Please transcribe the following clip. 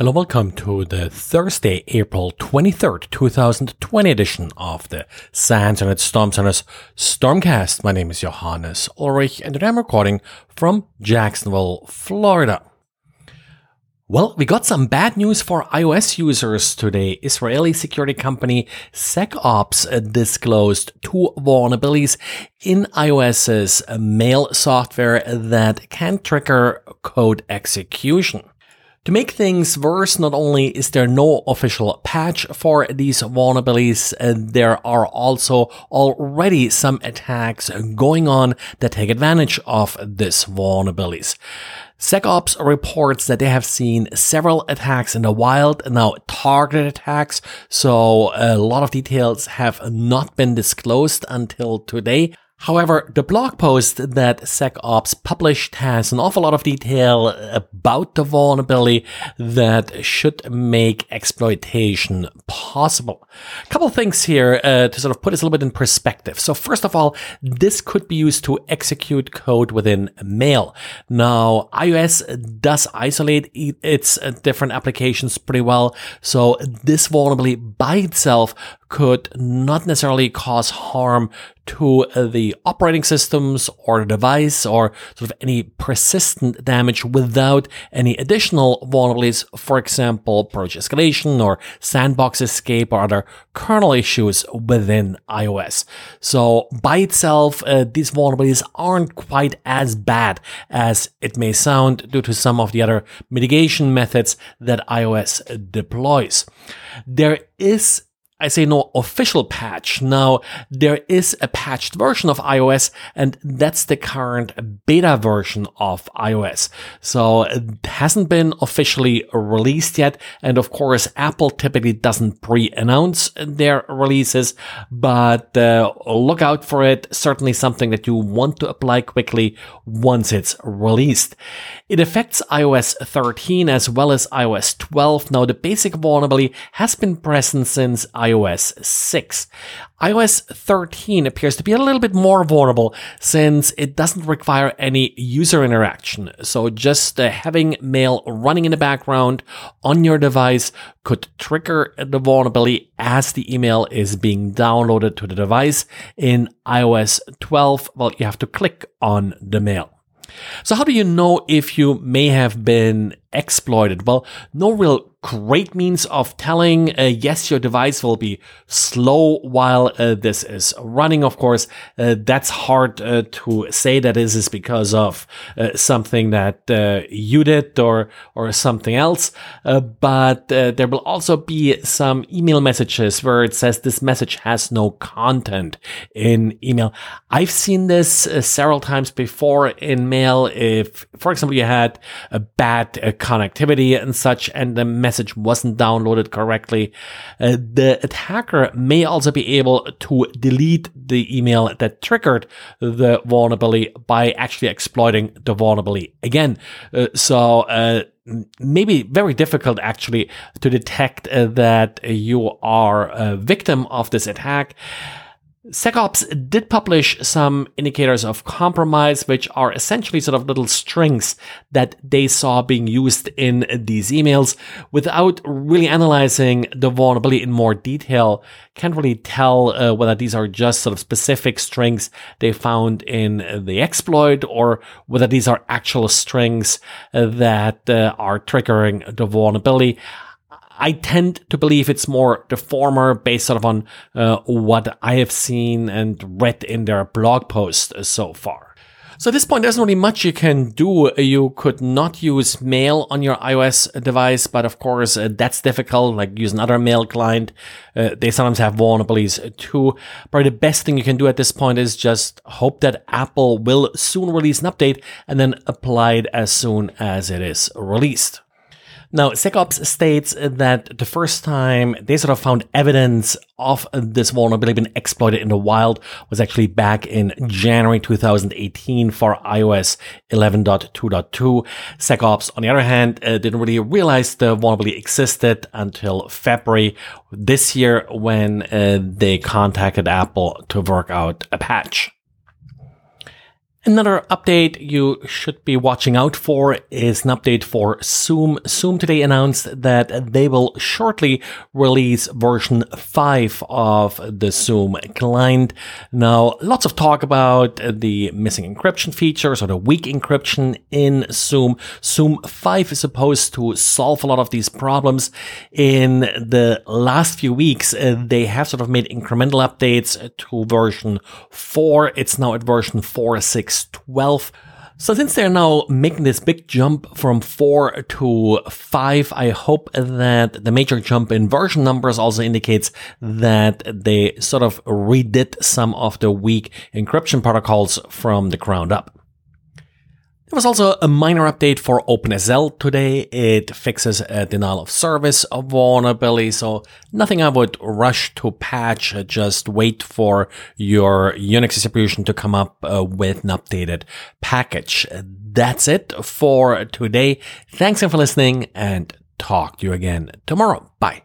Hello, welcome to the Thursday, April 23rd, 2020 edition of the SANS and its Storms and its Stormcast. My name is Johannes Ulrich and today I'm recording from Jacksonville, Florida. Well, we got some bad news for iOS users today. Israeli security company ZecOps disclosed two vulnerabilities in iOS's mail software that can trigger code execution. To make things worse, not only is there no official patch for these vulnerabilities, uh, there are also already some attacks going on that take advantage of these vulnerabilities. ZecOps reports that they have seen several attacks in the wild, now targeted attacks, so a lot of details have not been disclosed until today. However, the blog post that ZecOps published has an awful lot of detail about the vulnerability that should make exploitation possible. A couple things here uh, to sort of put this a little bit in perspective. So first of all, this could be used to execute code within Mail. Now, iOS does isolate its different applications pretty well. So this vulnerability by itself could not necessarily cause harm to the operating systems or the device or sort of any persistent damage without any additional vulnerabilities, for example, privilege escalation or sandbox escape or other kernel issues within iOS. So by itself, uh, these vulnerabilities aren't quite as bad as it may sound due to some of the other mitigation methods that iOS deploys. There is I say no official patch. Now, there is a patched version of iOS, and that's the current beta version of iOS. So it hasn't been officially released yet. And of course, Apple typically doesn't pre-announce their releases, but uh, look out for it. Certainly something that you want to apply quickly once it's released. It affects iOS 13 as well as iOS 12. Now, the basic vulnerability has been present since iOS iOS 6. iOS 13 appears to be a little bit more vulnerable since it doesn't require any user interaction. So just uh, having mail running in the background on your device could trigger the vulnerability as the email is being downloaded to the device. In iOS 12, well, you have to click on the mail. So how do you know if you may have been exploited? Well, no real great means of telling. Uh, yes your device will be slow while uh, this is running of course. Uh, that's hard uh, to say that this is because of uh, something that uh, you did or or something else. But there will also be some email messages where it says this message has no content in email. I've seen this several times before in mail if for example you had a bad connectivity and such and the message wasn't downloaded correctly. Uh, the attacker may also be able to delete the email that triggered the vulnerability by actually exploiting the vulnerability again. Uh, so, uh, maybe very difficult actually to detect uh, that you are a victim of this attack. ZecOps did publish some indicators of compromise, which are essentially sort of little strings that they saw being used in these emails without really analyzing the vulnerability in more detail. Can't really tell uh, whether these are just sort of specific strings they found in the exploit or whether these are actual strings that uh, are triggering the vulnerability. I tend to believe it's more the former based sort of on uh, what I have seen and read in their blog post so far. So at this point, there's not really much you can do. You could not use mail on your iOS device, but of course, uh, that's difficult, like use another mail client. Uh, they sometimes have vulnerabilities too. Probably the best thing you can do at this point is just hope that Apple will soon release an update and then apply it as soon as it is released. Now, ZecOps states that the first time they sort of found evidence of this vulnerability being exploited in the wild was actually back in January 2018 for iOS 11.2.2. ZecOps, on the other hand, uh, didn't really realize the vulnerability existed until February this year when uh, they contacted Apple to work out a patch. Another update you should be watching out for is an update for Zoom. Zoom today announced that they will shortly release version 5 of the Zoom client. Now, lots of talk about the missing encryption features or the weak encryption in Zoom. Zoom 5 is supposed to solve a lot of these problems. In the last few weeks, uh, they have sort of made incremental updates to version 4. It's now at version 4.6 12. So since they're now making this big jump from 4 to 5, I hope that the major jump in version numbers also indicates that they sort of redid some of the weak encryption protocols from the ground up. Was also a minor update for OpenSSL today. It fixes a denial of service vulnerability, so nothing I would rush to patch. Just wait for your Unix distribution to come up uh, with an updated package. That's it for today. Thanks again for listening and talk to you again tomorrow. Bye.